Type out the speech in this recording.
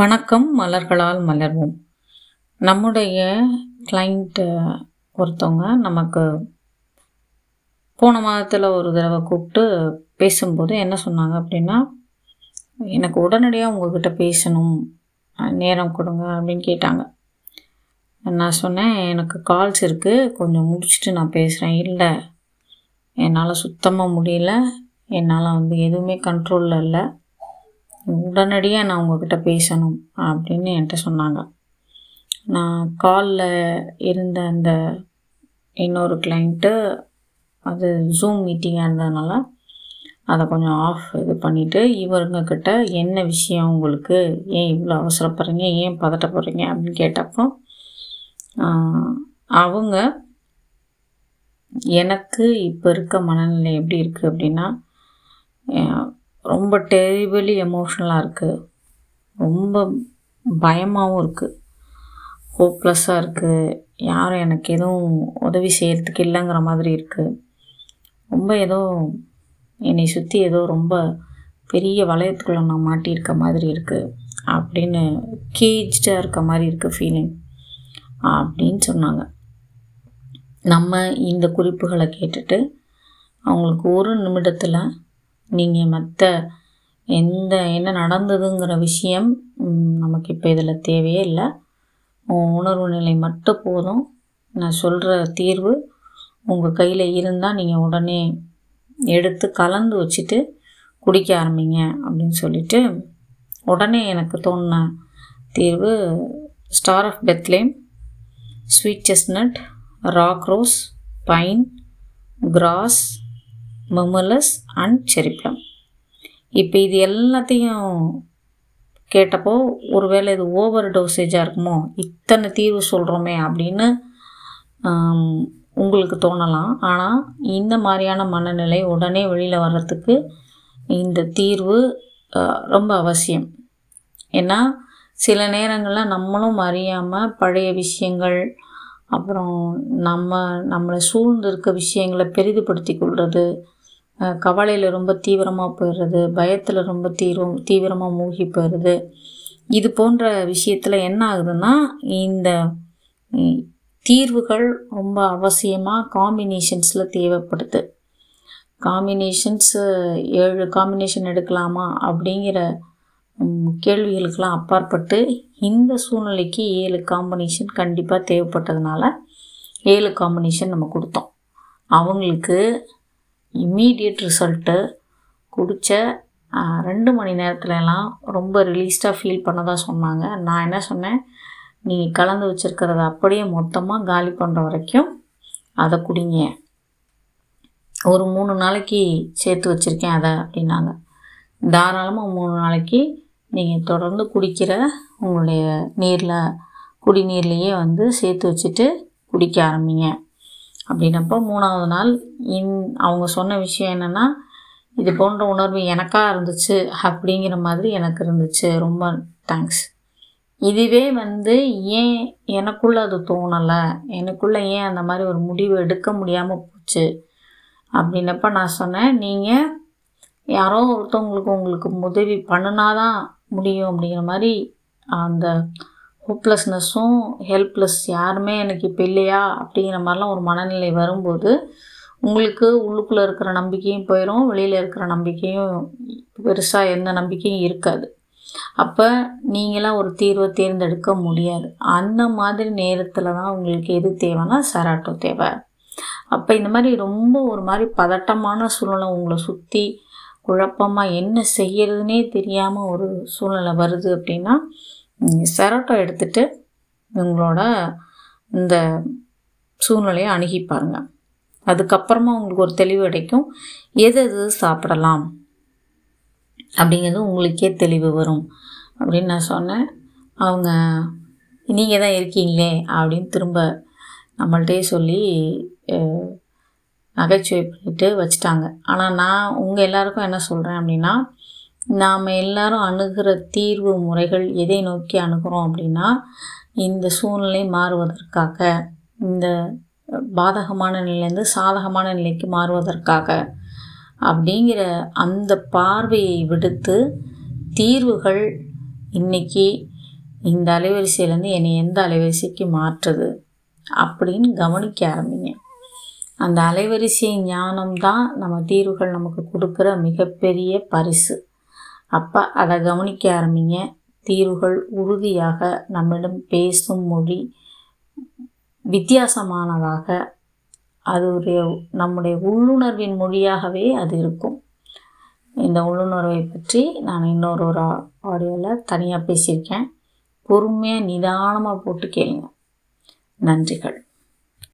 வணக்கம் மலர்களால் மலர்வோம். நம்முடைய கிளைண்ட்டு ஒருத்தவங்க நமக்கு போன மாதத்தில் ஒரு தடவை கூப்பிட்டு பேசும்போது என்ன சொன்னாங்க அப்படின்னா எனக்கு உடனடியாக உங்ககிட்ட பேசணும் நேரம் கொடுங்க அப்படின்னு கேட்டாங்க. நான் சொன்னேன் எனக்கு கால்ஸ் இருக்குது கொஞ்சம் முடிச்சுட்டு நான் பேசுகிறேன் இல்லை என்னால் சுத்தமாக முடியல என்னால் வந்து எதுவுமே கண்ட்ரோலில் இல்லை. உடனடியாக நான் உங்ககிட்ட பேசணும் அப்படின்னு என்கிட்ட சொன்னாங்க. நான் காலில் இருந்த அந்த இன்னொரு கிளைண்ட்டு அது ஜூம் மீட்டிங்காக இருந்ததுனால அதை கொஞ்சம் ஆஃப் இது பண்ணிவிட்டு இவருங்கக்கிட்ட என்ன விஷயம் உங்களுக்கு ஏன் இவ்வளோ அவசரப்படுறீங்க ஏன் பதட்டப்படுறீங்க அப்படின்னு கேட்டப்போ அவங்க எனக்கு இப்போ இருக்க மனநிலை எப்படி இருக்குது அப்படின்னா ரொம்ப டெரிபிளி எமோஷ்னலாக இருக்குது ரொம்ப பயமாகவும் இருக்குது ஹோப்லெஸ்ஸாக இருக்குது யாரும் எனக்கு எதுவும் உதவி செய்கிறதுக்கு இல்லைங்கிற மாதிரி இருக்குது ரொம்ப ஏதோ என்னை சுற்றி ஏதோ ரொம்ப பெரிய வளையத்துக்குள்ளே நான் மாட்டியிருக்க மாதிரி இருக்குது அப்படின்னு கேஜ்டாக இருக்க மாதிரி இருக்குது ஃபீலிங் அப்படின்னு சொன்னாங்க. நம்ம இந்த குறிப்புகளை கேட்டுட்டு அவங்களுக்கு ஒரு நிமிடத்தில் நீங்கள் மற்ற எந்த என்ன நடந்ததுங்கிற விஷயம் நமக்கு இப்போ இதில் தேவையே இல்லை. உன் உணர்வு நிலை மட்டும் போதும். நான் சொல்கிற தீர்வு உங்கள் கையில் இருந்தால் நீங்கள் உடனே எடுத்து கலந்து வச்சுட்டு குடிக்க ஆரம்பிங்க அப்படின்னு சொல்லிட்டு உடனே எனக்கு தோணுன தீர்வு star of Bethlehem sweet chestnut rock rose pine cross மெமலஸ் and cherry plum இப்போ இது எல்லாத்தையும் கேட்டப்போ ஒருவேளை இது ஓவர் டோசேஜாக இருக்குமோ இத்தனை தீர்வு சொல்கிறோமே அப்படின்னு உங்களுக்கு தோணலாம். ஆனால் இந்த மாதிரியான மனநிலை உடனே வெளியில் வர்றதுக்கு இந்த தீர்வு ரொம்ப அவசியம். ஏன்னா சில நேரங்களில் நம்மளும் அறியாமல் பழைய விஷயங்கள் அப்புறம் நம்ம நம்மளை சூழ்ந்து இருக்க விஷயங்களை பெரிதுபடுத்தி கொள்வது கவலையில் ரொம்ப தீவிரமாக போயிடுறது பயத்தில் ரொம்ப தீவிரம் தீவிரமாக மூழ்கி போயிடுறது. இது போன்ற விஷயத்தில் என்ன ஆகுதுன்னா இந்த தீர்வுகள் ரொம்ப அவசியமாக காம்பினேஷன்ஸில் தேவைப்படுது. காம்பினேஷன்ஸு ஏழு காம்பினேஷன் எடுக்கலாமா அப்படிங்கிற கேள்விகளுக்கெல்லாம் அப்பாற்பட்டு இந்த சூழ்நிலைக்கு ஏழு காம்பினேஷன் கண்டிப்பாக தேவைப்பட்டதுனால ஏழு காம்பினேஷன் நம்ம கொடுத்தோம். அவங்களுக்கு இம்மீடியட் ரிசல்ட்டு குடித்த ரெண்டு மணி நேரத்துலலாம் ரொம்ப ரிலீஸ்டாக ஃபீல் பண்ணதாக சொன்னாங்க. நான் என்ன சொன்னேன்? நீங்கள் கலந்து வச்சுருக்கிறத அப்படியே மொத்தமாக காலி பண்ணுற வரைக்கும் அதை குடிங்க. ஒரு மூணு நாளைக்கு சேர்த்து வச்சுருக்கேன் அதை அப்படின்னாங்க. தாராளமாக மூணு நாளைக்கு நீங்கள் தொடர்ந்து குடிக்கிற உங்களுடைய நீரில் குடிநீர்லேயே வந்து சேர்த்து வச்சுட்டு குடிக்க ஆரம்பிங்க. அப்படின்னப்போ மூணாவது நாள் இன் அவங்க சொன்ன விஷயம் என்னென்னா இது போன்ற உணர்வு எனக்காக இருந்துச்சு அப்படிங்கிற மாதிரி எனக்கு இருந்துச்சு. ரொம்ப தேங்க்ஸ் இதுவே வந்து ஏன் எனக்குள்ளே அது தோணலை? எனக்குள்ளே ஏன் அந்த மாதிரி ஒரு முடிவு எடுக்க முடியாமல் போச்சு? அப்படின்னப்ப நான் சொன்னேன் நீங்கள் யாரோ ஒருத்தவங்களுக்கு உங்களுக்கு உதவி பண்ணினாதான் முடியும் அப்படிங்கிற மாதிரி அந்த ஹோப்லெஸ்னஸும் ஹெல்ப்லெஸ் யாருமே எனக்கு இப்போ இல்லையா அப்படிங்கிற மாதிரிலாம் ஒரு மனநிலை வரும்போது உங்களுக்கு உள்ளுக்குள்ளே இருக்கிற நம்பிக்கையும் போயிடும் வெளியில் இருக்கிற நம்பிக்கையும் பெருசாக எந்த நம்பிக்கையும் இருக்காது. அப்போ நீங்களாம் ஒரு தீர்வை தேர்ந்தெடுக்க முடியாது. அந்த மாதிரி நேரத்தில் தான் உங்களுக்கு எது தேவைன்னா சராட்டோ தேவை. அப்போ இந்த மாதிரி ரொம்ப ஒரு மாதிரி பதட்டமான சூழ்நிலை உங்களை சுற்றி குழப்பமாக என்ன செய்யறதுனே தெரியாமல் ஒரு சூழ்நிலை வருது அப்படின்னா செரட்டோ எடுத்துகிட்டு உங்களோட இந்த சூழ்நிலையை அணுகி பாருங்கள் அதுக்கப்புறமா உங்களுக்கு ஒரு தெளிவு கிடைக்கும். எது எது சாப்பிடலாம் அப்படிங்கிறது உங்களுக்கே தெளிவு வரும். அப்படின்னு நான் சொன்னேன். அவங்க நீங்கள் தான் இருக்கீங்களே அப்படின்னு திரும்ப நம்மள்ட்டே சொல்லி நகைச்சுவை பண்ணிட்டு வச்சுட்டாங்க. ஆனால் நான் உங்கள் எல்லாருக்கும் என்ன சொல்கிறேன் அப்படின்னா நாம் எல்லாரும் அணுகிற தீர்வு முறைகள் எதை நோக்கி அணுகிறோம் அப்படின்னா இந்த சூழ்நிலை மாறுவதற்காக இந்த பாதகமான நிலையிலேருந்து சாதகமான நிலைக்கு மாறுவதற்காக அப்படிங்கிற அந்த பார்வையை விடுத்து தீர்வுகள் இன்றைக்கி இந்த அலைவரிசையிலேருந்து என்னை எந்த அலைவரிசைக்கு மாற்றுது அப்படின்னு கவனிக்க ஆரம்பிங்க. அந்த அலைவரிசை ஞானம் தான் நம்ம தீர்வுகள் நமக்கு கொடுக்குற மிகப்பெரிய பரிசு. அப்போ அதை கவனிக்க ஆரம்பிங்க. தீர்வுகள் உறுதியாக நம்மிடம் பேசும் மொழி வித்தியாசமானதாக அதுடைய நம்முடைய உள்ளுணர்வின் மொழியாகவே அது இருக்கும். இந்த உள்ளுணர்வை பற்றி நான் இன்னொரு ஒரு ஆடியோவில் தனியாக பேசியிருக்கேன். பொறுமையாக நிதானமாக போட்டு கேளுங்க. நன்றிகள்.